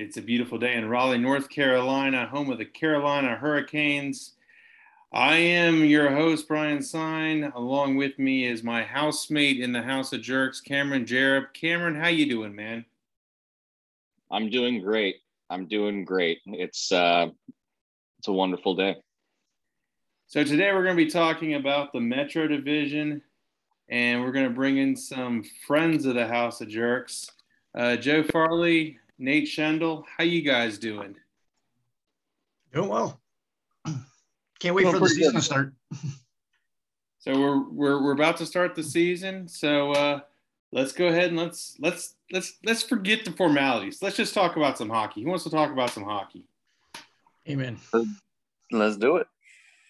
It's a beautiful day in Raleigh, North Carolina, home of the Carolina Hurricanes. I am your host, Brian Sign. Along with me is my housemate in the House of Jerks, Cameron Jareb. Cameron, how you doing, man? I'm doing great. I'm doing great. It's uh, it's a wonderful day. So today we're going to be talking about the Metro Division, and we're going to bring in some friends of the House of Jerks. Uh, Joe Farley, Nate Schendel, how you guys doing? Doing well. Can't wait for the season to start. So we're we're we're about to start the season. So uh, let's go ahead and let's let's let's let's forget the formalities. Let's just talk about some hockey. Who wants to talk about some hockey? Amen. Let's do it.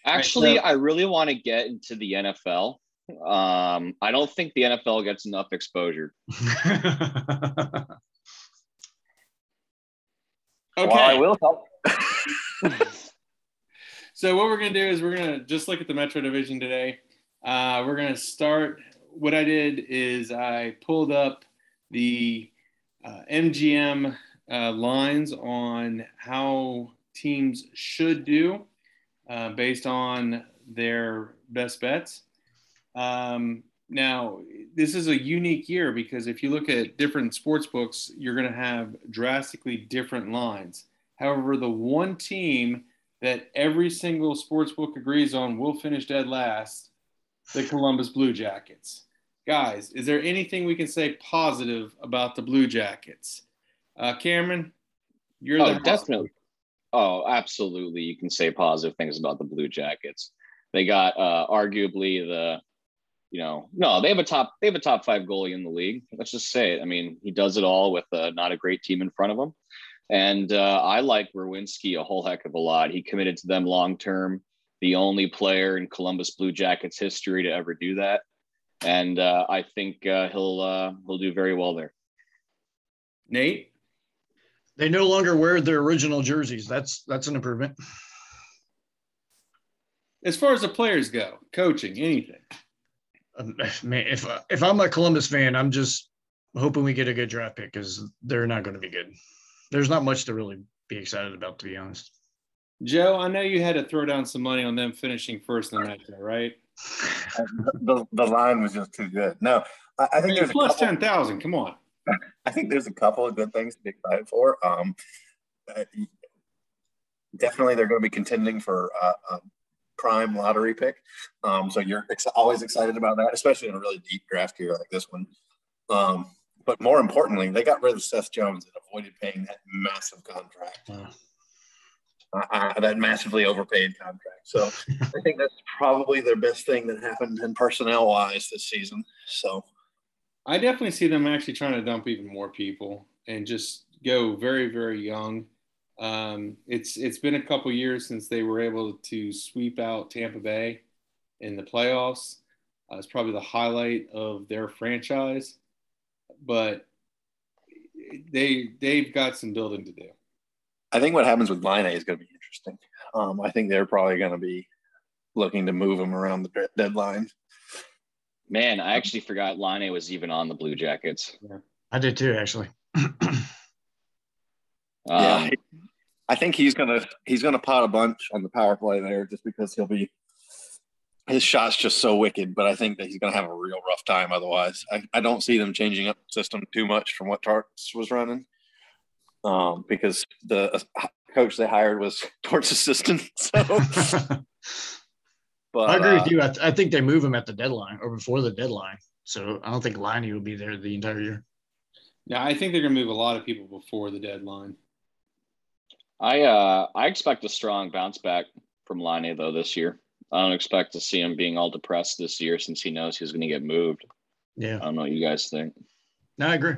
Actually, Right, so- I really want to get into the NFL. Um, I don't think the NFL gets enough exposure. Okay. Well, I will help. So what we're gonna do is we're gonna just look at the Metro Division today. Uh, we're gonna start. What I did is I pulled up the uh, MGM uh, lines on how teams should do uh, based on their best bets. Um, now, this is a unique year because if you look at different sports books, you're going to have drastically different lines. However, the one team that every single sports book agrees on will finish dead last the Columbus Blue Jackets. Guys, is there anything we can say positive about the Blue Jackets? Uh, Cameron, you're Oh, the definitely. Oh, absolutely. You can say positive things about the Blue Jackets. They got uh, arguably the, you know, no, they have a top they have a top five goalie in the league. Let's just say it. I mean, he does it all with uh, not a great team in front of him. And uh, I like Werenski a whole heck of a lot. He committed to them long term. The only player in Columbus Blue Jackets history to ever do that. And uh, I think uh, he'll uh, he'll do very well there. Nate. they no longer wear their original jerseys. That's that's an improvement. As far as the players go, coaching, anything. Man, if if I'm a Columbus fan, I'm just hoping we get a good draft pick because they're not going to be good. There's not much to really be excited about, to be honest. Joe, I know you had to throw down some money on them finishing first in the Metro, right? the, the line was just too good. No, I, I I think mean, there's a plus couple, ten thousand. Come on. I think there's a couple of good things to be excited for. Um, uh, definitely, they're going to be contending for uh, a prime lottery pick. Um, so you're ex- always excited about that, especially in a really deep draft year like this one. Um, but more importantly, they got rid of Seth Jones and avoided paying that massive contract. Wow. Uh, uh, that massively overpaid contract. So I think that's probably their best thing that happened in personnel wise this season. So I definitely see them actually trying to dump even more people and just go very, very young. Um, it's it's been a couple years since they were able to sweep out Tampa Bay in the playoffs. Uh, it's probably the highlight of their franchise, but they they've got some building to do. I think what happens with Laine is going to be interesting. Um, I think they're probably going to be looking to move him around the deadline. Man, I actually forgot Line was even on the Blue Jackets. Yeah. I did too, actually. yeah, Um, I think he's gonna he's gonna pot a bunch on the power play there just because he'll be his shot's just so wicked, but I think that he's going to have a real rough time otherwise. I, I don't see them changing up the system too much from what Torts was running, um, because the uh, coach they hired was Torts' assistant. So, but I agree uh, with you. I, th- I think they move him at the deadline or before the deadline. So I don't think Laine will be there the entire year. Yeah, I think they're going to move a lot of people before the deadline. I uh I expect a strong bounce back from Laine though this year. I don't expect to see him being all depressed this year since he knows he's going to get moved. Yeah, I don't know what you guys think. no, I agree.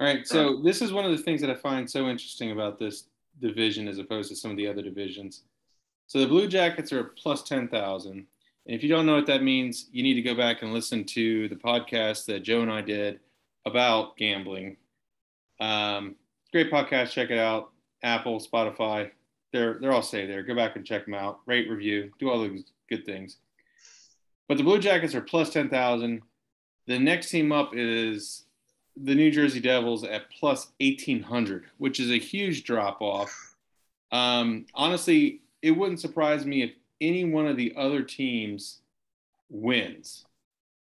All right. So this is one of the things that I find so interesting about this division as opposed to some of the other divisions. So the Blue Jackets are plus 10,000. And if you don't know what that means, you need to go back and listen to the podcast that Joe and I did about gambling. Um, great podcast. Check it out. Apple, Spotify. They're, they're all saved there. Go back and check them out. Rate, review, do all those good things. But the Blue Jackets are plus 10,000. The next team up is the New Jersey Devils at plus 1800, which is a huge drop off. Um, honestly, it wouldn't surprise me if any one of the other teams wins.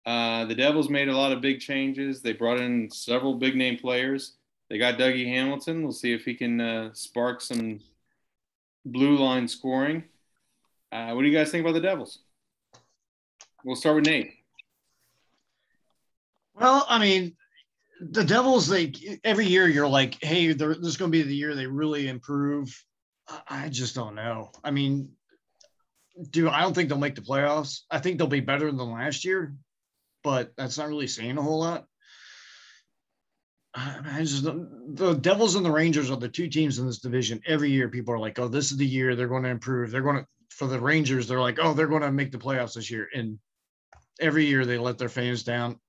Uh, the Devils made a lot of big changes. They brought in several big name players. They got Dougie Hamilton. We'll see if he can uh, spark some blue line scoring. Uh, what do you guys think about the Devils? We'll start with Nate. Well, I mean, the Devils, they every year you're like, hey, this is going to be the year they really improve. I- just don't know. I mean, do I don't think they'll make the playoffs. I think they'll be better than last year, but that's not really saying a whole lot. I I just the Devils and the Rangers are the two teams in this division. Every year, people are like, "Oh, this is the year they're going to improve." They're going to for the Rangers. They're like, "Oh, they're going to make the playoffs this year," and every year they let their fans down.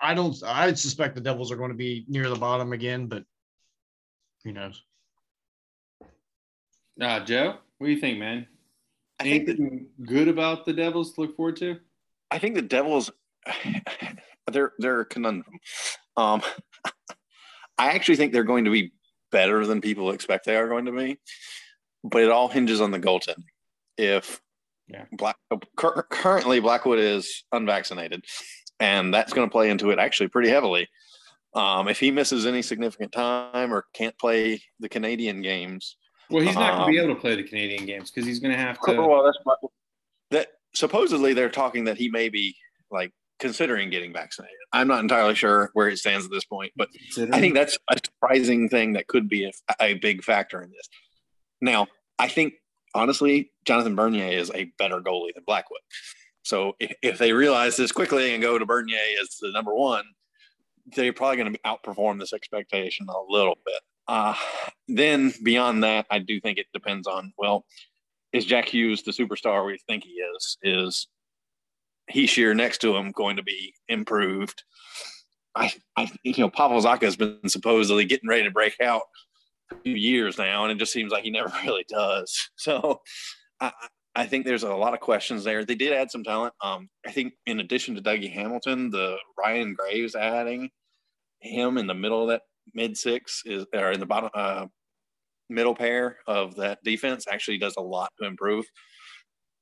I don't. I suspect the Devils are going to be near the bottom again, but who knows? Uh, Joe, what do you think, man? I think that Anything good about the Devils to look forward to? I think the Devils they're they're a conundrum. Um, I actually think they're going to be better than people expect they are going to be, but it all hinges on the goaltending. If Yeah. Black cur- currently Blackwood is unvaccinated, and that's going to play into it actually pretty heavily. Um, if he misses any significant time or can't play the Canadian games, Well, he's not going to be Um, able to play the Canadian games because he's going to have to. well, that's what, that supposedly they're talking that he may be like considering getting vaccinated. I'm not entirely sure where it stands at this point, but I think that's a surprising thing that could be a, a big factor in this. Now, I think honestly, Jonathan Bernier is a better goalie than Blackwood. So if, if they realize this quickly and go to Bernier as the number one, they're probably going to outperform this expectation a little bit. Uh, then beyond that, I do think it depends on well, is Jack Hughes the superstar we think he is? Is Hischier next to him going to be improved? I, I, you know, Pavel Zacha has been supposedly getting ready to break out a few years now, and it just seems like he never really does. So, I, I think there's a lot of questions there. They did add some talent. Um, I think in addition to Dougie Hamilton, the Ryan Graves adding him in the middle of that mid six is or in the bottom uh, middle pair of that defense actually does a lot to improve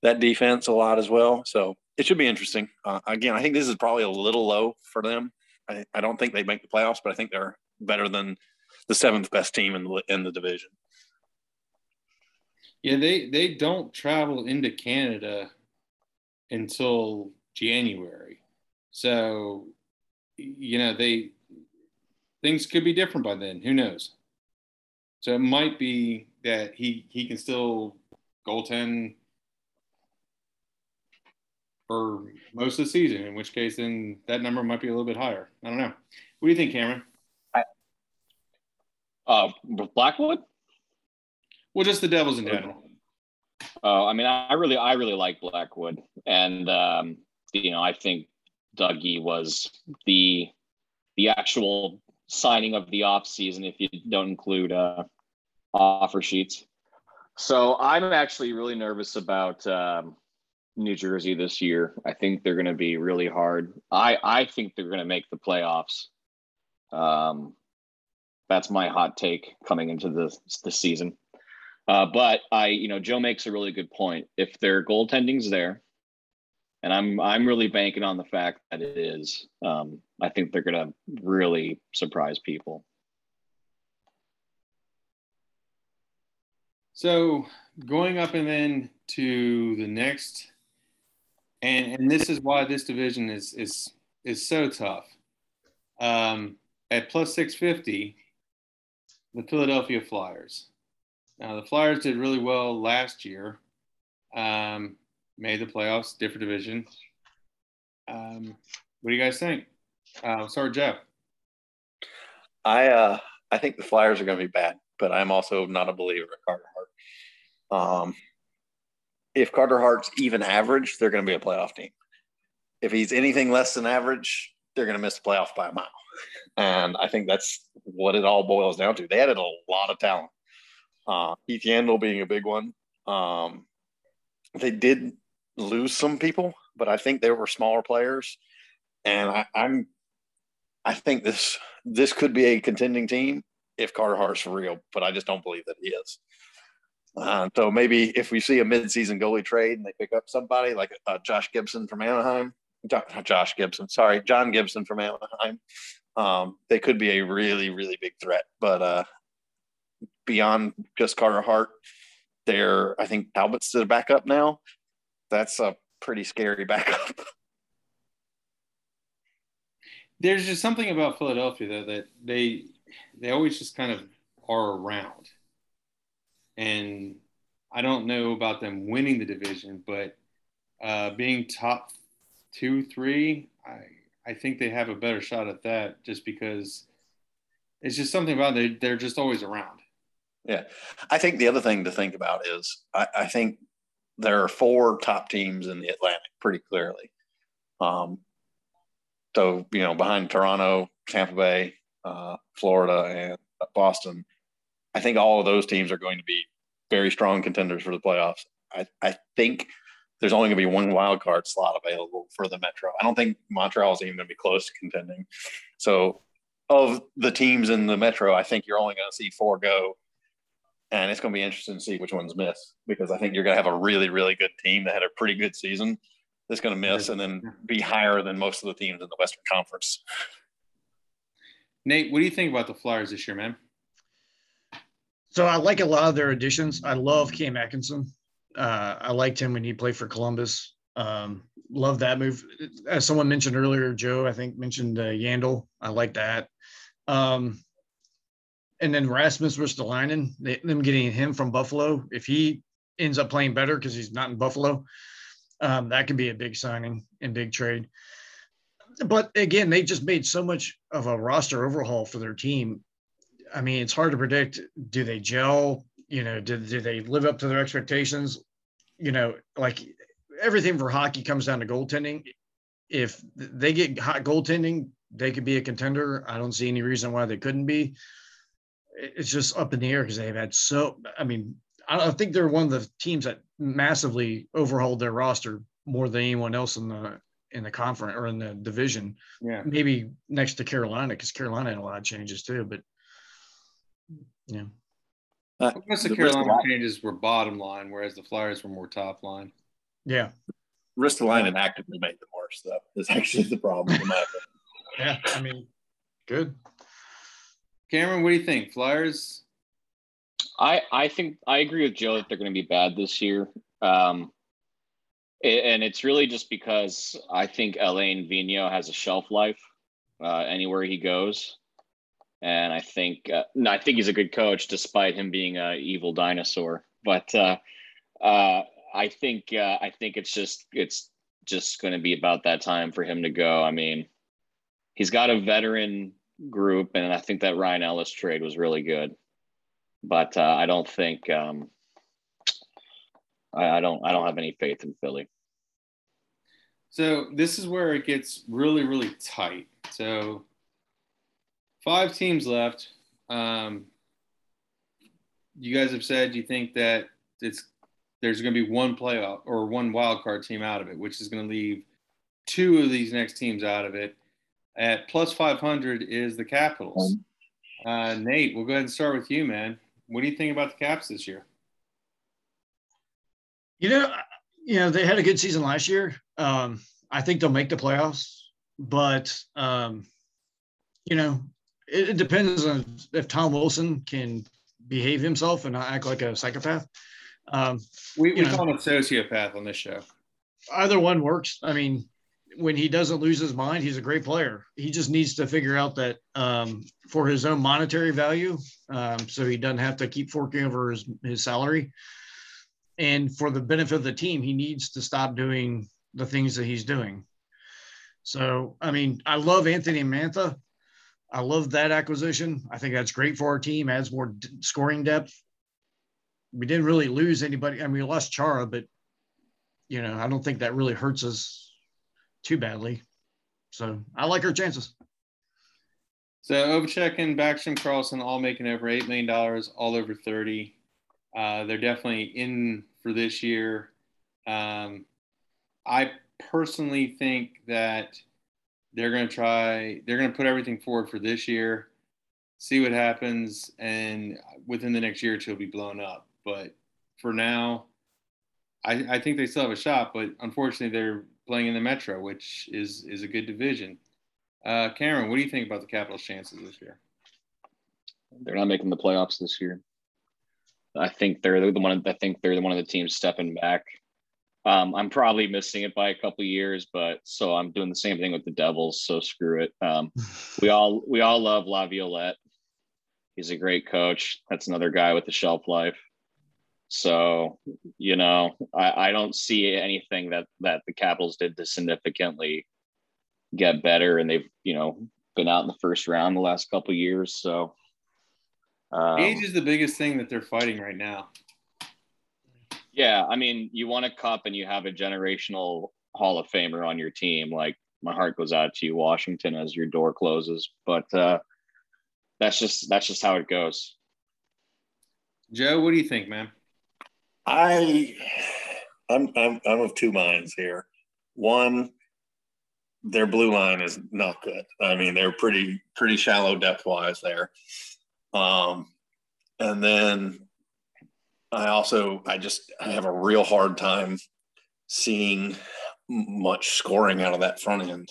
that defense a lot as well. So it should be interesting. Uh, again, I think this is probably a little low for them. I, I don't think they make the playoffs, but I think they're better than the seventh best team in the in the division. Yeah, they they don't travel into Canada until January. So, you know, they things could be different by then. Who knows? So it might be that he he can still goaltend for most of the season. In which case, then that number might be a little bit higher. I don't know. What do you think, Cameron? Uh, Blackwood. Well, just the Devils in general. Uh, I mean, I really, I really like Blackwood, and um, you know, I think Dougie was the the actual signing of the off season if you don't include uh, offer sheets. So I'm actually really nervous about um, New Jersey this year. I think they're going to be really hard. I I think they're going to make the playoffs. Um, that's my hot take coming into the the season. Uh, but I, you know, Joe makes a really good point. If their goaltending's there, and I'm I'm really banking on the fact that it is, um, I think they're going to really surprise people. So going up and then to the next, and and this is why this division is is is so tough. Um, at plus six fifty, the Philadelphia Flyers. Now the Flyers did really well last year, um, made the playoffs, different division. Um, what do you guys think? Uh, sorry, Jeff. I uh, I think the Flyers are going to be bad, but I'm also not a believer in Carter Hart. Um, if Carter Hart's even average, they're going to be a playoff team. If he's anything less than average, they're going to miss the playoff by a mile. And I think that's what it all boils down to. They added a lot of talent. Uh, Keith Yandle being a big one. Um, they did lose some people, but I think they were smaller players. And I, I'm, I think this this could be a contending team if Carter Hart's for real, but I just don't believe that he is. Uh, so maybe if we see a midseason goalie trade and they pick up somebody like uh, Josh Gibson from Anaheim, Josh Gibson, sorry, John Gibson from Anaheim, um, they could be a really, really big threat. But uh, beyond just Carter Hart, they're, I think Talbot's the backup now. That's a pretty scary backup. There's just something about Philadelphia though that they they always just kind of are around. And I don't know about them winning the division, but uh, being top two, three, I I think they have a better shot at that just because it's just something about it. They're just always around. Yeah. I think the other thing to think about is I, I think there are four top teams in the Atlantic pretty clearly. Um, so, you know, behind Toronto, Tampa Bay, uh, Florida, and Boston, I think all of those teams are going to be very strong contenders for the playoffs. I, I think there's only going to be one wild card slot available for the Metro. I don't think Montreal is even going to be close to contending. So, of the teams in the Metro, I think you're only going to see four go, and it's going to be interesting to see which ones miss because I think you're going to have a really, really good team that had a pretty good season that's going to miss and then be higher than most of the teams in the Western Conference. Nate, what do you think about the Flyers this year, man? So I like a lot of their additions. I love Cam Atkinson. Uh, I liked him when he played for Columbus. Um, love that move. As someone mentioned earlier, Joe, I think mentioned uh, Yandle. I like that. Um, and then Rasmus Ristolainen, they, them getting him from Buffalo. If he ends up playing better because he's not in Buffalo, um, that could be a big signing and big trade. But again, they just made so much of a roster overhaul for their team. I mean, it's hard to predict. Do they gel? you know, do, did they live up to their expectations? You know, like everything for hockey comes down to goaltending. If they get hot goaltending, they could be a contender. I don't see any reason why they couldn't be. It's just up in the air because they've had so. I mean, I think they're one of the teams that massively overhauled their roster more than anyone else in the in the conference or in the division. Yeah, maybe next to Carolina because Carolina had a lot of changes too. But yeah. Uh, Most the, the Carolina changes were bottom line, whereas the Flyers were more top line. Yeah. Ristolainen actively made them worse, though. Is actually the problem. yeah, I mean, good. Cameron, what do you think? Flyers? I I think I agree with Joe that they're going to be bad this year. Um, and it's really just because I think Alain Vigneault has a shelf life uh, anywhere he goes and I think uh, no, I think he's a good coach despite him being an evil dinosaur. But uh, uh, I think uh, I think it's just it's just going to be about that time for him to go. I mean, he's got a veteran group, and I think that Ryan Ellis trade was really good. But uh, I don't think um, I, I don't I don't have any faith in Philly. So this is where it gets really really tight. So five teams left. Um, you guys have said you think that it's there's going to be one playoff or one wild card team out of it, which is going to leave two of these next teams out of it. At plus 500 is the Capitals. Uh, Nate, we'll go ahead and start with you, man. What do you think about the Caps this year? You know, you know they had a good season last year. Um, I think they'll make the playoffs, but um, you know, it, it depends on if Tom Wilson can behave himself and not act like a psychopath. Um, We, we call him a sociopath on this show. either one works. I mean, when he doesn't lose his mind, he's a great player. He just needs to figure out that um, for his own monetary value, um, so he doesn't have to keep forking over his, his salary. And for the benefit of the team, he needs to stop doing the things that he's doing. So, I mean, I love Anthony Mantha. I love that acquisition. I think that's great for our team, adds more d- scoring depth. We didn't really lose anybody. I mean, we lost Chara, but you know, I don't think that really hurts us too badly. So I like our chances. So Ovechkin and Backstrom Carlson all making over eight million dollars, all over thirty. Uh, they're definitely in for this year. Um, I personally think that they're going to try. They're going to put everything forward for this year, see what happens, and within the next year or two, it'll be blown up. But for now, I, I think they still have a shot. But unfortunately, they're playing in the Metro, which is is a good division. Uh, Cameron, what do you think about the Capitals' chances this year? They're not making the playoffs this year. I think they're the one. I think they're the one of the teams stepping back. Um, I'm probably missing it by a couple years, but so I'm doing the same thing with the Devils. So screw it. Um, we all we all love Laviolette. He's a great coach. That's another guy with a shelf life. So you know, I, I don't see anything that that the Capitals did to significantly get better, and they've you know been out in the first round the last couple years. So um, Age is the biggest thing that they're fighting right now. Yeah, I mean, you want a cup and you have a generational Hall of Famer on your team. Like my heart goes out to you, Washington, as your door closes. But uh, that's just that's just how it goes. Joe, what do you think, man? I, I'm, I'm, I'm of two minds here. One, their blue line is not good. I mean, they're pretty, pretty shallow depth wise there. Um, and then I also, I just, I have a real hard time seeing much scoring out of that front end.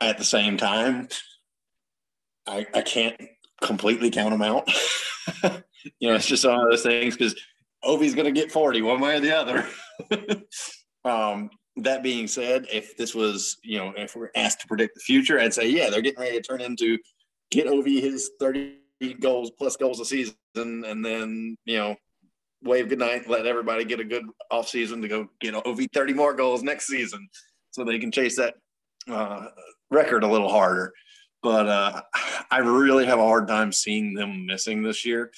At the same time, I, I can't completely count them out. you know, it's just one of those things because Ovi's going to get 40 one way or the other. um, that being said, if this was, you know, if we're asked to predict the future, I'd say, yeah, they're getting ready to turn into get Ovi his 30 goals plus goals a season and then, you know, wave goodnight, let everybody get a good off season to go get Ovi 30 more goals next season so they can chase that uh, record a little harder. But uh, I really have a hard time seeing them missing this year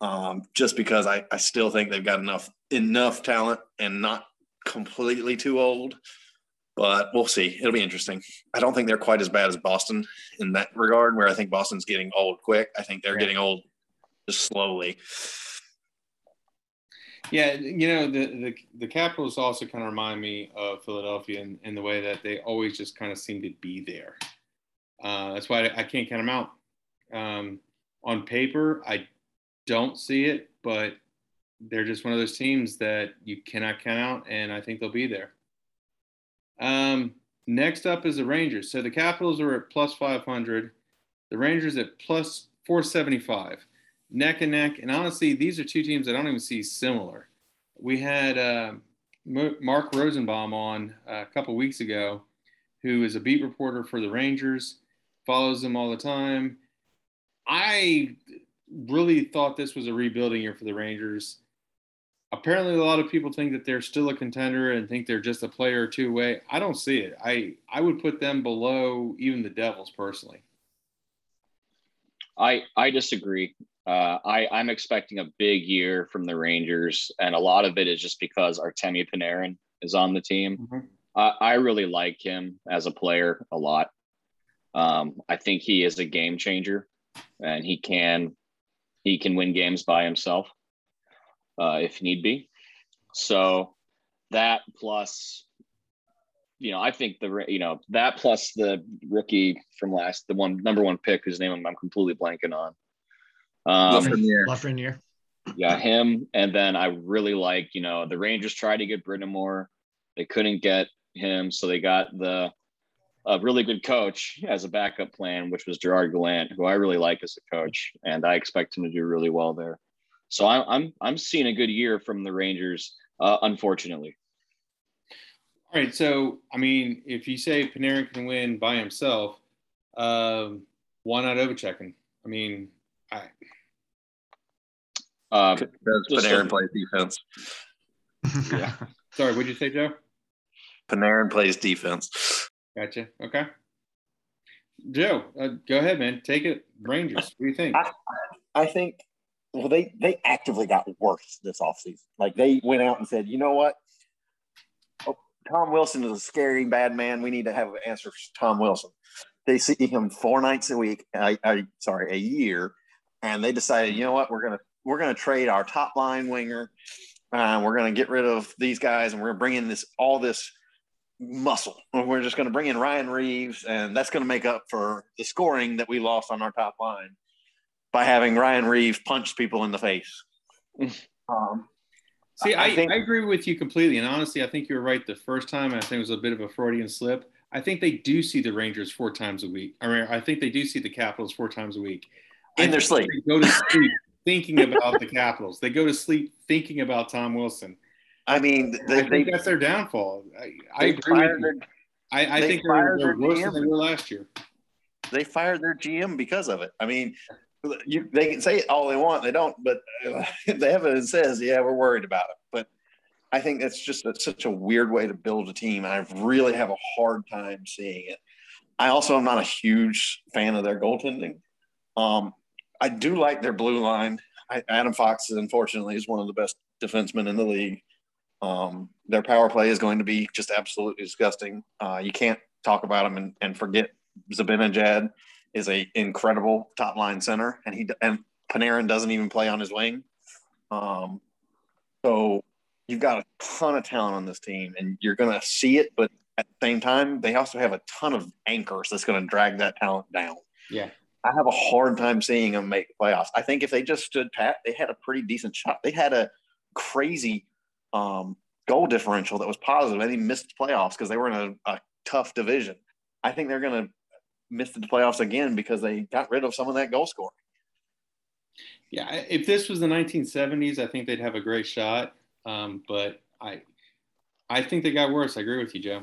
um, just because I, I still think they've got enough enough talent and not completely too old. But we'll see. It'll be interesting. I don't think they're quite as bad as Boston in that regard, where I think Boston's getting old quick. I think they're getting old just slowly. Yeah, you know the the, the Capitals also kind of remind me of Philadelphia in, in the way that they always just kind of seem to be there. Uh, that's why I, can't count them out. Um, on paper, I don't see it, but they're just one of those teams that you cannot count out, and I think they'll be there. Um, next up is the Rangers. So the Capitals are at plus 500, the Rangers at plus 475 neck and neck. And honestly, these are two teams I don't even see similar. We had uh, Mark Rosenbaum on uh, a couple weeks ago, who is a beat reporter for the Rangers, follows them all the time. I really thought this was a rebuilding year for the Rangers. Apparently, a lot of people think that they're still a contender and think they're just a player or two away. I don't see it. I, I would put them below even the Devils personally. I I disagree. Uh, I I'm expecting a big year from the Rangers, and a lot of it is just because Artemi Panarin is on the team. Uh, I really like him as a player a lot. Um, I think he is a game changer, and he can he can win games by himself uh, if need be. So that plus, you know, I think the you know that plus the rookie from last the one number one pick whose name I'm, I'm completely blanking on. Um, Lafreniere. yeah, him. And then I really like, you know, the Rangers tried to get Brind'Amour. They couldn't get him. So they got the a really good coach as a backup plan, which was Gerard Gallant, who I really like as a coach, and I expect him to do really well there. So I'm I'm I'm seeing a good year from the Rangers, uh, unfortunately. All right, so I mean, if you say Panarin can win by himself, um, why not Ovechkin? I mean, I Uh, Because just Panarin so- plays defense. yeah. sorry, what'd you say, Joe? Panarin plays defense. Gotcha. Okay. Joe, uh, go ahead, man. Take it. Rangers. What do you think? I, I think well they they actively got worse this offseason. Like they went out and said, you know what? Oh, Tom Wilson is a scary bad man. We need to have an answer for Tom Wilson. They see him four nights a week. I, I sorry, a year, and they decided, you know what? We're gonna we're gonna trade our top line winger. Uh, we're gonna get rid of these guys, and we're gonna bring in this all this muscle. and We're just to bring in Ryan Reaves, and that's to make up for the scoring that we lost on our top line by having Ryan Reaves punch people in the face. Um, See, I, I I, agree with you completely. And honestly, I think you were right the first time. I think it was a bit of a Freudian slip. I think they do see the Rangers four times a week. I mean, I think they do see the Capitals four times a week. In I their sleep. They go to sleep thinking about the Capitals. They go to sleep thinking about Tom Wilson. I mean, I think they, that's their downfall. I, I agree with fired you. their, I, I they think they're, they're worse than they were last year. they fired their GM because of it. I mean, you, they can say it all they want, they don't, but uh, the evidence says, yeah, we're worried about it. But I think that's just a, such a weird way to build a team. I really have a hard time seeing it. I also am not a huge fan of their goaltending. Um, I do like their blue line. I, Adam Fox, is, unfortunately, is one of the best defensemen in the league. Um, their power play is going to be just absolutely disgusting. Uh, you can't talk about them and, and forget Zibanejad is a incredible top line center, and he and Panarin doesn't even play on his wing. Um, so you've got a ton of talent on this team, and you're going to see it. But at the same time, they also have a ton of anchors that's going to drag that talent down. Yeah. I have a hard time seeing them make playoffs. I think if they just stood pat, they had a pretty decent shot. They had a crazy um, goal differential that was positive, they missed the playoffs because they were in a, a tough division. I think they're going to miss the playoffs again because they got rid of some of that goal scoring. Yeah, if this was the 1970s, I think they'd have a great shot. Um, but I, I think they got worse. I agree with you, Joe.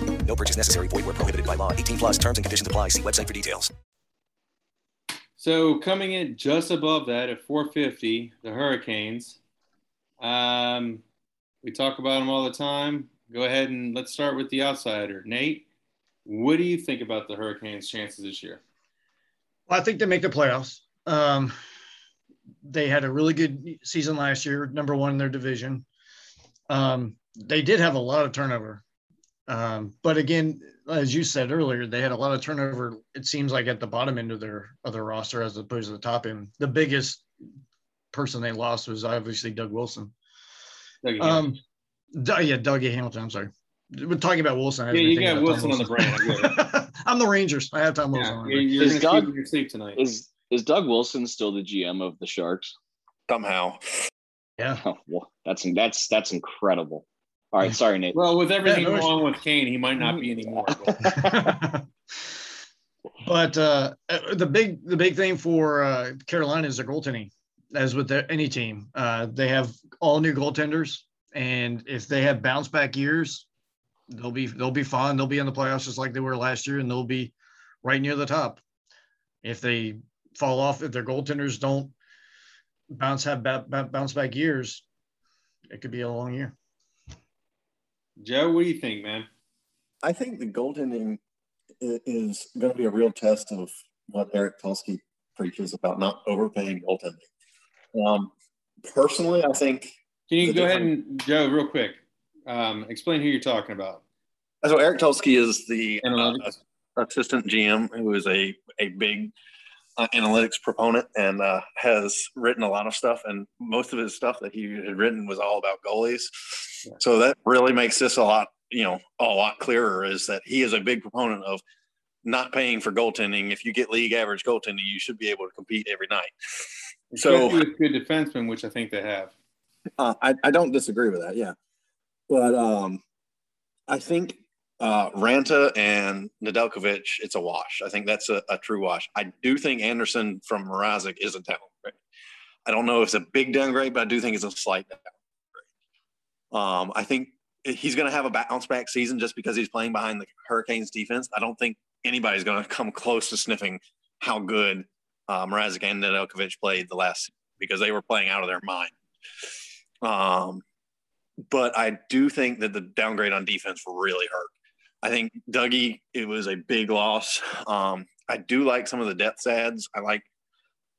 No purchase necessary. Void where prohibited by law. 18 plus terms and conditions apply. See website for details. So coming in just above that at 450, the Hurricanes. Um, we talk about them all the time. Go ahead and let's start with the outsider, Nate. What do you think about the Hurricanes' chances this year? Well, I think they make the playoffs. Um, they had a really good season last year, number one in their division. Um, they did have a lot of turnover. Um, but again, as you said earlier, they had a lot of turnover. It seems like at the bottom end of their of their roster as opposed to the top end. The biggest person they lost was obviously Doug Wilson. Dougie Um, D- yeah, Dougie Hamilton. I'm sorry. We're talking about Wilson. I Yeah, didn't you think got about Tom Wilson on the brain. I get it. I'm the Rangers. I have Tom Wilson. Yeah, on you're, you're Is Doug- your sleep tonight. Is is Doug Wilson still the GM of the Sharks? Somehow, Yeah. Oh, well, that's that's that's incredible. All right, sorry, Nate. well, with everything no, it's- wrong with Kane, he might not be anymore. but uh, uh, the big the big thing for uh, Carolina is their goaltending. As with their, any team, uh, they have all new goaltenders, and if they have bounce back years, they'll be they'll be fine. They'll be in the playoffs just like they were last year, and they'll be right near the top. If they fall off, if their goaltenders don't bounce have ba- ba- bounce back years, it could be a long year. Joe, what do you think, man? I think the goaltending is going to be a real test of what Eric Tulsky preaches about not overpaying goaltending. Um, personally, I think Can you go ahead and Joe, real quick, um, explain who you're talking about? So Eric Tulsky is the uh, assistant GM who is a a big uh, analytics proponent and uh, has written a lot of stuff. And most of his stuff that he had written was all about goalies. So that really makes this a lot, you know, a lot clearer. Is that he is a big proponent of not paying for goaltending. If you get league average goaltending, you should be able to compete every night. So Especially with good defensemen, which I think they have. uh, I, I don't disagree with that. Yeah. But um, I think uh, Raanta and Nedeljkovic, it's a wash. I think that's a, a true wash. I do think Andersen from Mrazek is a downgrade. I don't know if it's a big downgrade, but I do think it's a slight downgrade. Um, I think he's going to have a bounce back season just because he's playing behind the Hurricanes defense. I don't think anybody's going to come close to sniffing how good uh, Mrazek and Nedeljkovic played the last because they were playing out of their mind. Um, but I do think that the downgrade on defense really hurt. I think Dougie, it was a big loss. Um, I do like some of the depth ads. I like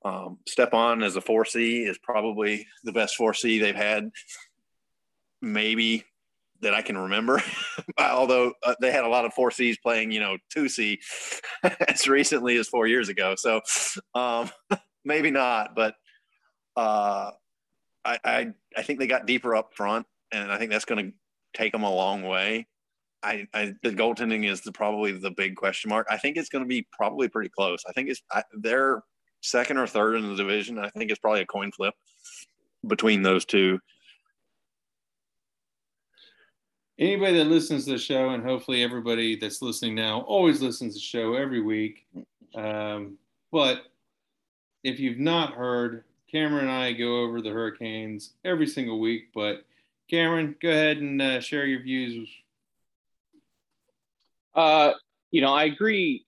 um, Stepan as a 4C is probably the best 4C they've had, maybe that I can remember. Although uh, they had a lot of 4Cs playing, you know, 2C as recently as four years ago. So um, maybe not, but uh, I, I, I think they got deeper up front, and I think that's going to take them a long way. I, I the goaltending is the, probably the big question mark. I think it's going to be probably pretty close. I think it's I, they're second or third in the division. I think it's probably a coin flip between those two. Anybody that listens to the show, and hopefully everybody that's listening now always listens to the show every week. Um, but if you've not heard, Cameron and I go over the Hurricanes every single week. But Cameron, go ahead and uh, share your views. Uh, you know, I agree.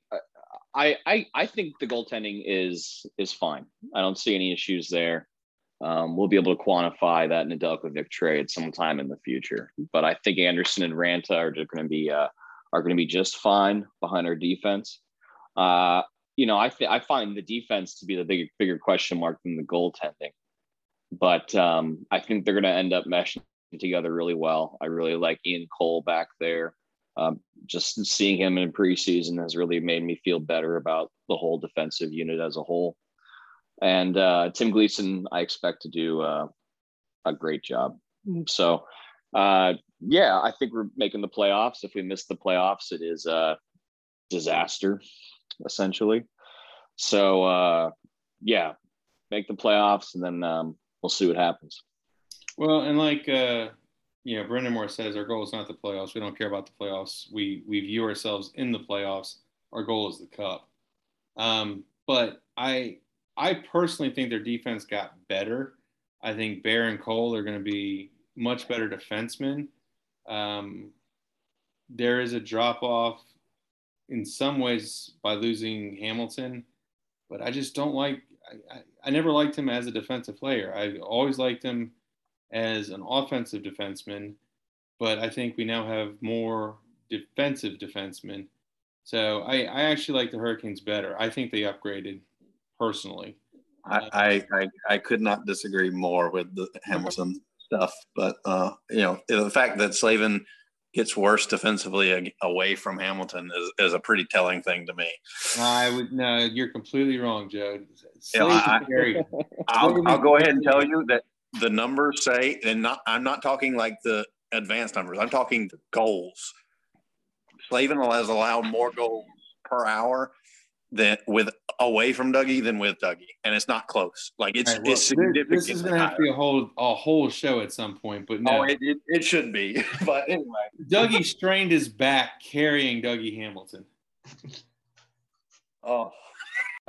I, I I think the goaltending is is fine. I don't see any issues there. Um, we'll be able to quantify that Nedeljkovic trade sometime in the future. But I think Andersen and Raanta are going to be uh, are going to be just fine behind our defense. Uh, you know, I th- I find the defense to be the bigger bigger question mark than the goaltending. But um, I think they're going to end up meshing together really well. I really like Ian Cole back there. Um, just seeing him in preseason has really made me feel better about the whole defensive unit as a whole. And uh, Tim Gleason, I expect to do uh, a great job. So, uh, yeah, I think we're making the playoffs. If we miss the playoffs, it is a disaster, essentially. So, uh, yeah, make the playoffs, and then um, we'll see what happens. Well, and like uh, you know, Brind'Amour says, our goal is not the playoffs. We don't care about the playoffs. We we view ourselves in the playoffs. Our goal is the cup. Um, but I I personally think their defense got better. I think Bear and Cole are going to be much better defensemen. Um, there is a drop off in some ways by losing Hamilton, but I just don't like. I, I, I never liked him as a defensive player. I always liked him as an offensive defenseman, but I think we now have more defensive defensemen. So I, I actually like the Hurricanes better. I think they upgraded personally. I, I, I, I could not disagree more with the Hamilton stuff, but uh, you know the fact that Slavin gets worse defensively away from Hamilton is, is a pretty telling thing to me. I would no, you're completely wrong, Joe. I, I'll, I'll go ahead and tell you that the numbers say, and not I'm not talking like the advanced numbers. I'm talking the goals. Slavin has allowed more goals per hour than with away from Dougie than with Dougie, and it's not close. Like it's right, well, it's significant. This is going to have to be a whole a whole show at some point, but no. Oh, it, it, it should be. But anyway, Dougie strained his back carrying Dougie Hamilton. Oh.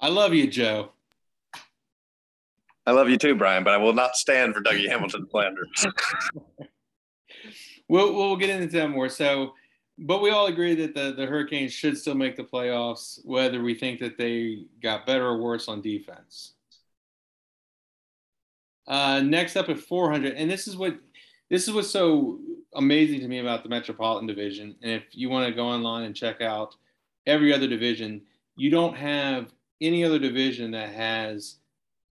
I love you, Joe. I love you too, Brian, but I will not stand for Dougie Hamilton slander. we'll we'll get into that more. So, but we all agree that the the Hurricanes should still make the playoffs, whether we think that they got better or worse on defense. Uh, next up at 400, and this is what this is what's so amazing to me about the Metropolitan Division. And if you want to go online and check out every other division, you don't have any other division that has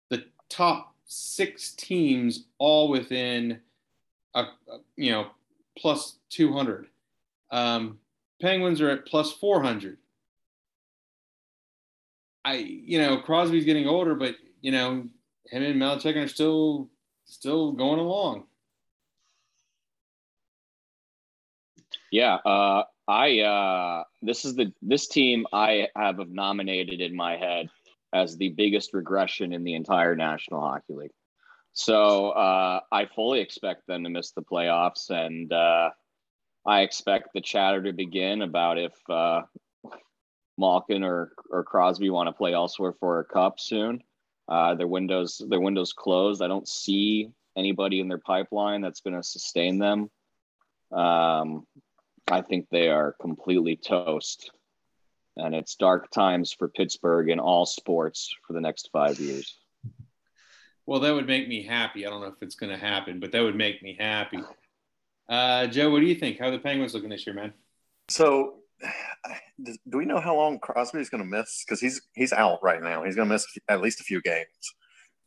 the top six teams all within a, a you know plus 200. Um, Penguins are at plus 400. I you know Crosby's getting older, but you know him and Malachek are still still going along. Yeah, uh, I uh, this is the this team I have nominated in my head as the biggest regression in the entire National Hockey League. So uh, I fully expect them to miss the playoffs, and uh, I expect the chatter to begin about if uh, Malkin or or Crosby want to play elsewhere for a cup soon. Uh, their windows their windows closed. I don't see anybody in their pipeline that's going to sustain them. Um, I think they are completely toast. And it's dark times for Pittsburgh in all sports for the next five years. Well, that would make me happy. I don't know if it's going to happen, but that would make me happy. Uh, Joe, what do you think? How are the Penguins looking this year, man? So, do we know how long Crosby is going to miss? Because he's he's out right now. He's going to miss at least a few games.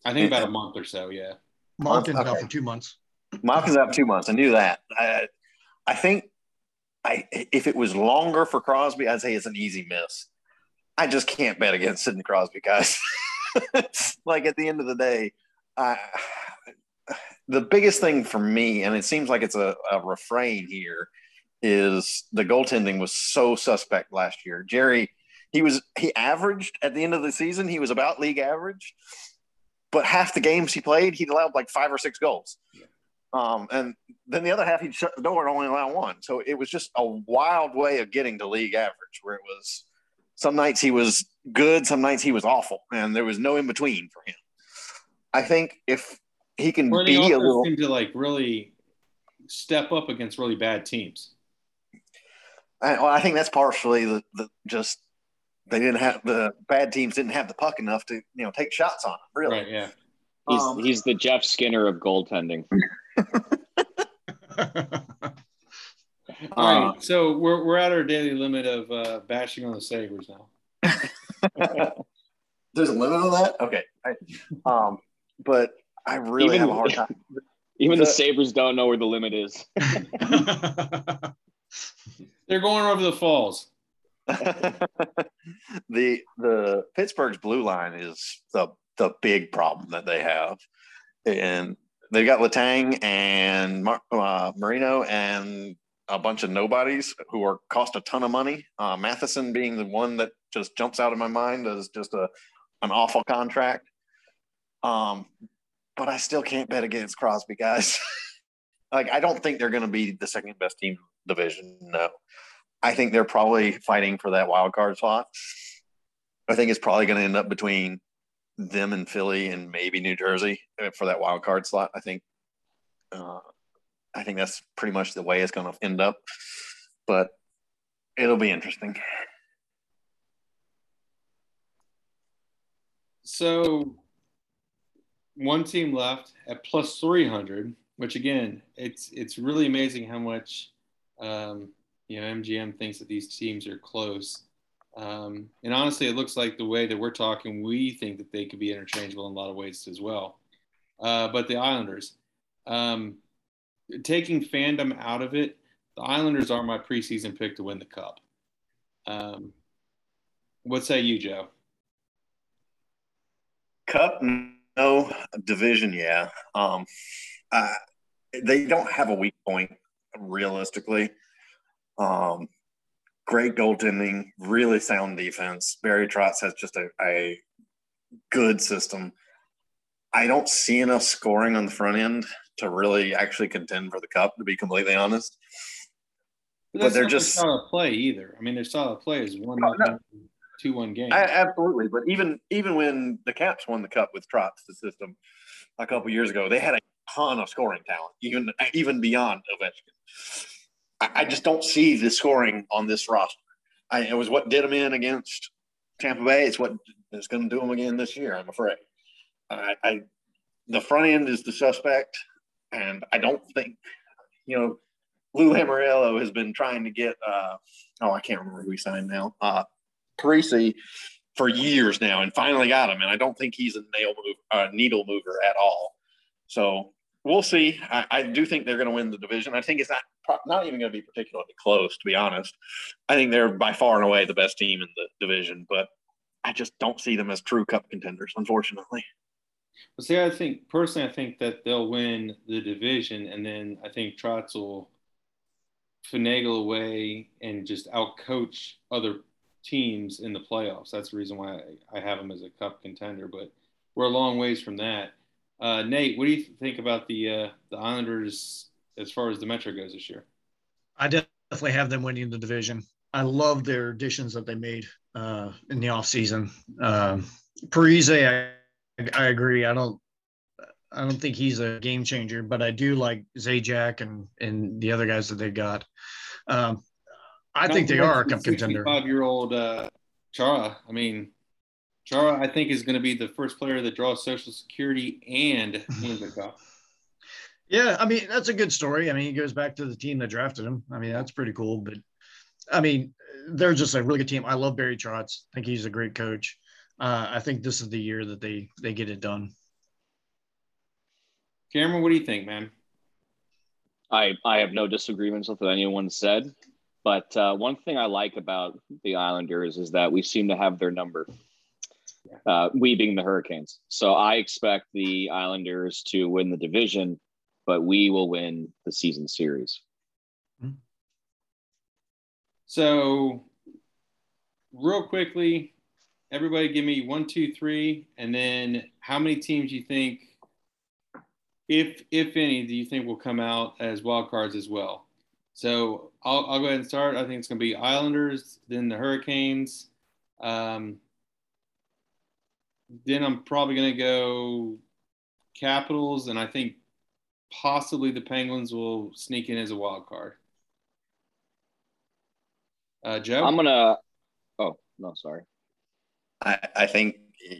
I think about a month or so. Yeah, Malkin's Okay. out for two months. Malkin's out two months. I knew that. I, I think I if it was longer for Crosby, I'd say it's an easy miss. I just can't bet against Sidney Crosby, guys. like at the end of the day, I, the biggest thing for me, and it seems like it's a, a refrain here, is the goaltending was so suspect last year. Jarry, he was he averaged at the end of the season, he was about league average, but half the games he played, he'd allowed like five or six goals. Um, and then the other half, he'd shut the door and only allow one. So it was just a wild way of getting to league average, where it was some nights he was good, some nights he was awful, and there was no in between for him. I think if he can Well, and be he a little, seemed to like really step up against really bad teams. I, well, I think that's partially the, the just they didn't have the bad teams didn't have the puck enough to you know take shots on him. Really, Right? Yeah. He's Um, he's the Jeff Skinner of goaltending. All right, Uh. So we're we're at our daily limit of uh, bashing on the Sabres now. There's a limit on that. Okay, I, um, but I really Even- have a hard time. Even the The- Sabres don't know where the limit is. They're going over the falls. the the Pittsburgh's blue line is the the big problem that they have, and they've got Letang and Mar- uh, Marino and a bunch of nobodies who are cost a ton of money. Uh, Matheson being the one that just jumps out of my mind as just a an awful contract. Um, but I still can't bet against Crosby, guys. like I don't think they're going to be the second best team division. No, I think they're probably fighting for that wild card spot. I think it's probably going to end up between them and Philly and maybe New Jersey uh, for that wild card slot. I think. Uh, I think that's pretty much the way it's going to end up, but it'll be interesting. So one team left at plus 300, which again, it's it's really amazing how much um, you know MGM thinks that these teams are close. Um, and honestly, it looks like the way that we're talking, we think that they could be interchangeable in a lot of ways as well. Uh, but the Islanders, um, taking fandom out of it, the Islanders are my preseason pick to win the cup. Um, what say you, Joe? Cup, no. Division, yeah. Um, uh, they don't have a weak point, realistically. Um, great goaltending, really sound defense. Barry Trotz has just a, a good system. I don't see enough scoring on the front end to really actually contend for the cup, to be completely honest. But, But they're not just- style of play either. I mean, their of play is one, Oh, no. Two, one game. I, absolutely, but even even when the Caps won the cup with Trotz, the system a couple years ago, they had a ton of scoring talent, even even beyond Ovechkin. I, I just don't see the scoring on this roster. I, it was what did them in against Tampa Bay. It's what is going to do them again this year. I'm afraid. I, I the front end is the suspect, and I don't think you know. Lou Lamoriello has been trying to get. Uh, oh, I can't remember who he signed now. Uh, Parise for years now and finally got him. And I don't think he's a nail move, uh, needle mover at all. So we'll see. I, I do think they're going to win the division. I think it's not not even going to be particularly close, to be honest. I think they're by far and away the best team in the division, but I just don't see them as true cup contenders, unfortunately. Well, see, I think personally, I think that they'll win the division, and then I think Trotz will finagle away and just outcoach other teams in the playoffs. That's the reason why I have them as a cup contender. But we're a long ways from that. Uh, Nate, what do you think about the uh, the Islanders as far as the Metro goes this year? I definitely have them winning the division. I love their additions that they made uh, in the offseason. Um, Parise, I, I agree. I don't I don't think he's a game changer, but I do like Zajac and and the other guys that they got. Um, I think they are a cup contender. Five year old uh, Chara. I mean, Chara, I think is going to be the first player that draws Social Security and wins the cup. Yeah, I mean that's a good story. I mean, he goes back to the team that drafted him. I mean, that's pretty cool. But I mean, they're just a really good team. I love Barry Trotz. I think he's a great coach. Uh, I think this is the year that they they get it done. Cameron, what do you think, man? I I have no disagreements with what anyone said, but uh, one thing I like about the Islanders is that we seem to have their number. Uh, we being the Hurricanes, so I expect the Islanders to win the division, but we will win the season series. So, real quickly, everybody give me one, two, three, and then how many teams do you think, if if any, do you think will come out as wild cards as well? So I'll, I'll go ahead and start. I think it's going to be Islanders, then the Hurricanes. Um, then I'm probably going to go Capitals, and I think possibly the Penguins will sneak in as a wild card. Uh, Joe, I'm gonna. Oh no, sorry. I, I think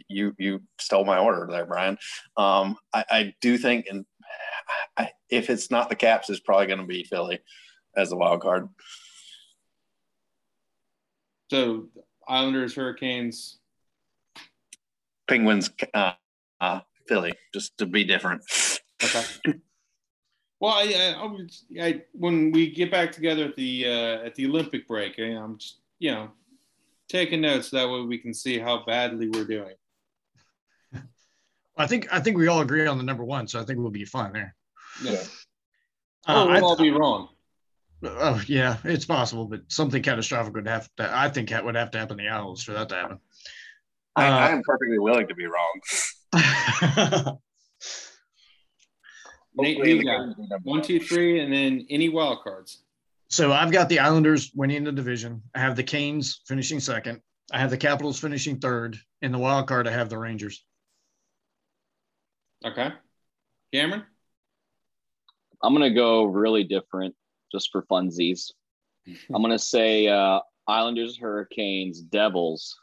you you stole my order there, Brian. Um, I, I do think, and I, if it's not the Caps, it's probably going to be Philly as a wild card. So Islanders, Hurricanes, Penguins, uh, uh, Philly, just to be different. Okay. Well, I, I, I, when we get back together at the uh, at the Olympic break, I, I'm just you know taking notes so that way we can see how badly we're doing. I think I think we all agree on the number one, so I think we'll be fine there. Yeah. Uh, oh, we'll I- all be wrong. Oh yeah, it's possible, but something catastrophic would have to. I think that would have to happen to the Isles for that to happen. I, Uh, I am perfectly willing to be wrong. Nate, you got Penguins will be number one, two, three, and then any wild cards. So I've got the Islanders winning the division. I have the Canes finishing second. I have the Capitals finishing third. In the wild card, I have the Rangers. Okay, Cameron. I'm gonna go really different, just for funsies. I'm gonna say uh, Islanders, Hurricanes, Devils,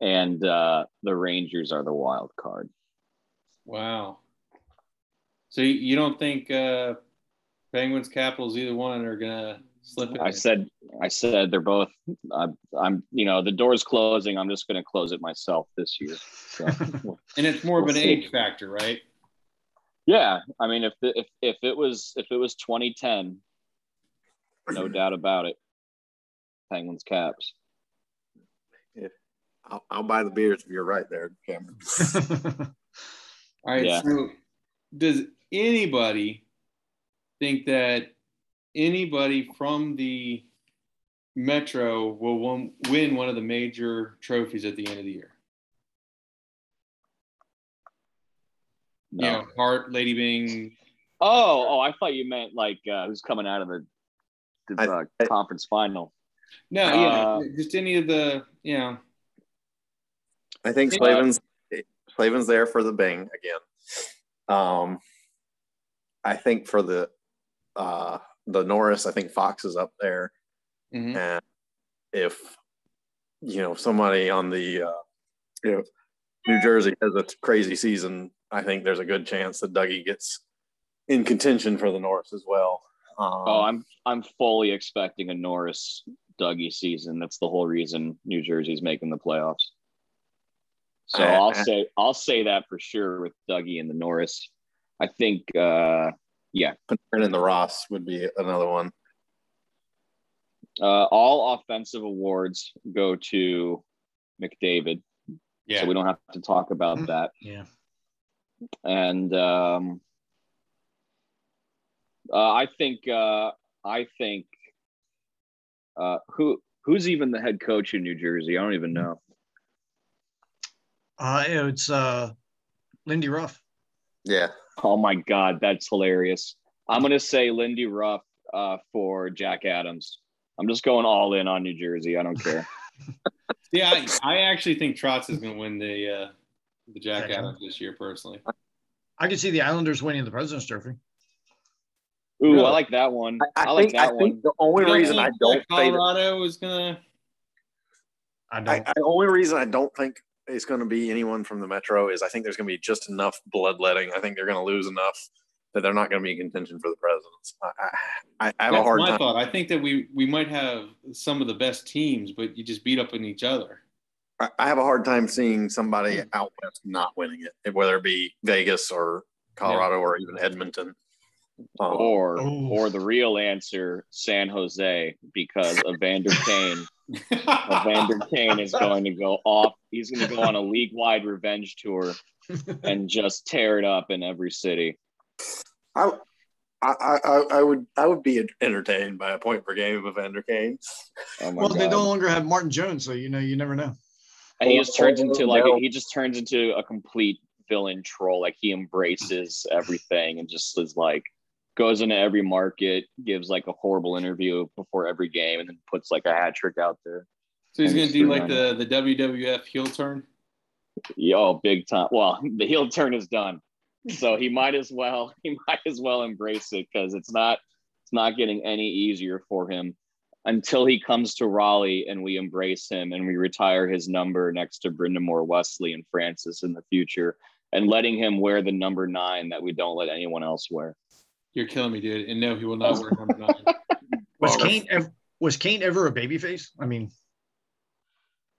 and uh, the Rangers are the wild card. Wow. So you- don't think uh, Penguins, Capitals, either one are gonna slip in? I said, I said they're both. I'm, I'm, you know, the door's closing. I'm just gonna close it myself this year. So. and it's more of We'll an see. age factor, right? Yeah, I mean, if the, if if it was if it was 2010, no doubt about it. Penguins, Caps. I'll, I'll buy the beers if you're right there, Cameron. All right. Yeah. So, does anybody think that anybody from the Metro will won, win one of the major trophies at the end of the year? No. You know, Hart, Lady Byng. Oh, oh, I thought you meant like uh, who's coming out of the, the uh, conference final. No, yeah, Uh, just any of the, you know. I think Slavin's Slavin's there for the Byng again. Um, I think for the uh, the Norris, I think Fox is up there, Mhm. and if you know somebody on the uh, you know New Jersey has a crazy season, I think there's a good chance that Dougie gets in contention for the Norris as well. Um, Oh, I'm I'm fully expecting a Norris Dougie season. That's the whole reason New Jersey's making the playoffs. So I- I'll say I'll say that for sure with Dougie and the Norris. I think uh yeah. Panarin and the Ross would be another one. Uh all offensive awards go to McDavid. Yeah. So we don't have to talk about that. Yeah. And um uh, I think uh I think uh who who's even the head coach in New Jersey? I don't even know. Uh, it's uh, Lindy Ruff. Yeah. Oh my God, that's hilarious. I'm gonna say Lindy Ruff uh, for Jack Adams. I'm just going all in on New Jersey. I don't care. Yeah, I, I actually think Trotz is going to win the uh, the Jack Jack Adams this year personally. I could see the Islanders winning the President's Trophy. Ooh, Really? I like that one. I, I, like think I that think one. the only You don't reason I don't that say that, Colorado is going to. I don't. I, I, the only reason I don't think it's going to be anyone from the Metro is I think there's going to be just enough bloodletting. I think they're going to lose enough that they're not going to be in contention for the presidents. I, I, I have a That's hard my time. thought. I think that we we might have some of the best teams, but you just beat up on each other. I I have a hard time seeing somebody out west not winning it, whether it be Vegas or Colorado or even Edmonton. Um, Or Ooh. or the real answer, San Jose, because Evander Kane. Evander Kane is going to go off. He's going to go on a league wide revenge tour and just tear it up in every city. I, I, I, I would I would be entertained by a point per game of Evander Kane. Oh my well, they no longer have Martin Jones, so you know you never know. and he just turns into like No. he just turns into a complete villain troll like he embraces everything and just is like goes into every market gives like a horrible interview before every game and then puts like a hat trick out there So he's going to do like the the WWF heel turn. yo oh, big time well the heel turn is done so he might as well he might as well embrace it because it's not it's not getting any easier for him until he comes to Raleigh and we embrace him and we retire his number next to Brind'Amour, Wesley, and Francis in the future, and letting him wear the number nine that we don't let anyone else wear. You're killing me, dude. And no, he will not wear number nine. Was Kane ever, was Kane ever a babyface? I mean,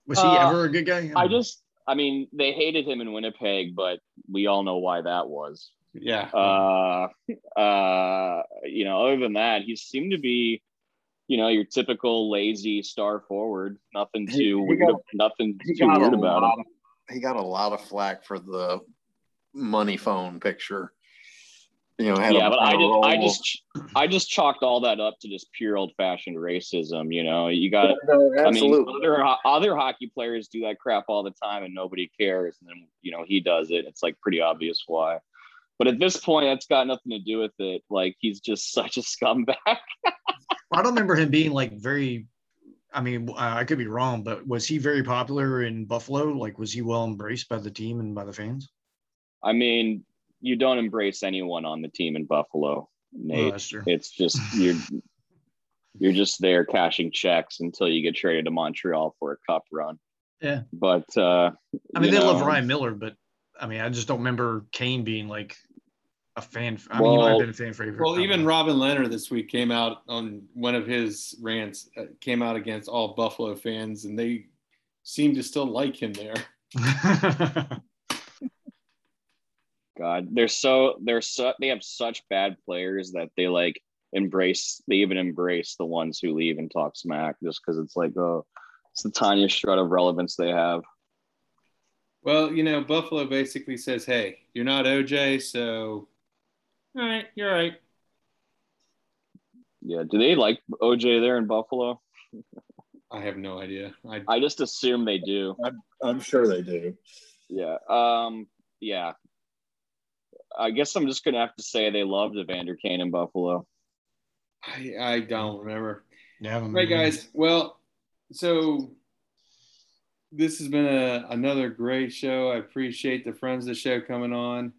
was he Uh, ever a good guy? I just, I mean, they hated him in Winnipeg, but we all know why that was. Yeah. Uh, uh, you know, other than that, he seemed to be, you know, your typical lazy star forward. Nothing too he weird. got- nothing too weird about him. of, he got a lot of flack for the money phone picture. You know, had yeah, a, but I had a just, I just, I just chalked all that up to just pure old fashioned racism. You know, you got. No, I mean, other other hockey players do that crap all the time, and nobody cares. And then you know he does it. It's like pretty obvious why. But at this point, that's got nothing to do with it. Like he's just such a scumbag. I don't remember him being like very. I mean, uh, I could be wrong, but was he very popular in Buffalo? Like, was he well embraced by the team and by the fans? I mean, you don't embrace anyone on the team in Buffalo, Nate. that's true. It's just you're you're just there cashing checks until you get traded to Montreal for a cup run. Yeah. But uh I mean, you they love Ryan Miller, but I mean, I just don't remember Kane being like a fan. I mean, he might have been a fan favorite. Well, even know. Robin Lehner this week came out on one of his rants, uh, came out against all Buffalo fans, and they seem to still like him there. God, they're so they're so they have such bad players that they like embrace they even embrace the ones who leave and talk smack just because it's like oh it's the tiniest shred of relevance they have. Well, you know, Buffalo basically says, "Hey, you're not OJ, so all right, you're right." Yeah. Do they like OJ there in Buffalo? I have no idea. I, I just assume they do. I'm, I'm sure they do. Yeah. Um, yeah. I guess I'm just gonna have to say they loved Evander Kane in Buffalo. I, I don't remember. yeah, Right, guys. Well, so this has been a, another great show. I appreciate the friends of the show coming on.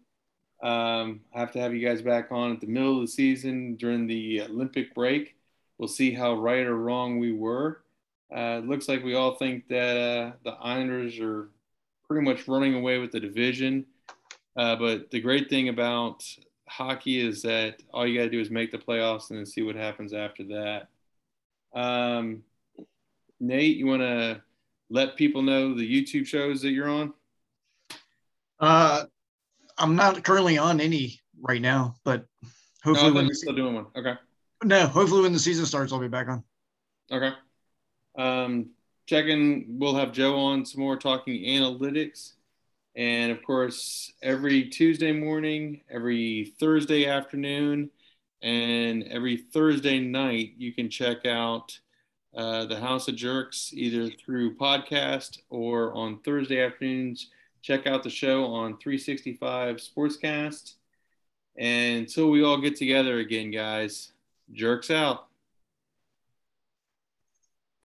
Um, I have to have you guys back on at the middle of the season during the Olympic break. We'll see how right or wrong we were. Uh, it looks like we all think that uh, the Islanders are pretty much running away with the division. Uh, but the great thing about hockey is that all you got to do is make the playoffs and then see what happens after that. Um, Nate, you want to let people know the YouTube shows that you're on? Uh, I'm not currently on any right now, but hopefully thought when the, were still doing one. Okay. no, hopefully when the season starts, I'll be back on. Okay. Um, checking, we'll have Joe on some more talking analytics. And of course, every Tuesday morning, every Thursday afternoon, and every Thursday night, you can check out uh, the House of Jerks either through podcast or on Thursday afternoons. Check out the show on 365 Sportscast. And until we all get together again, guys, jerks out.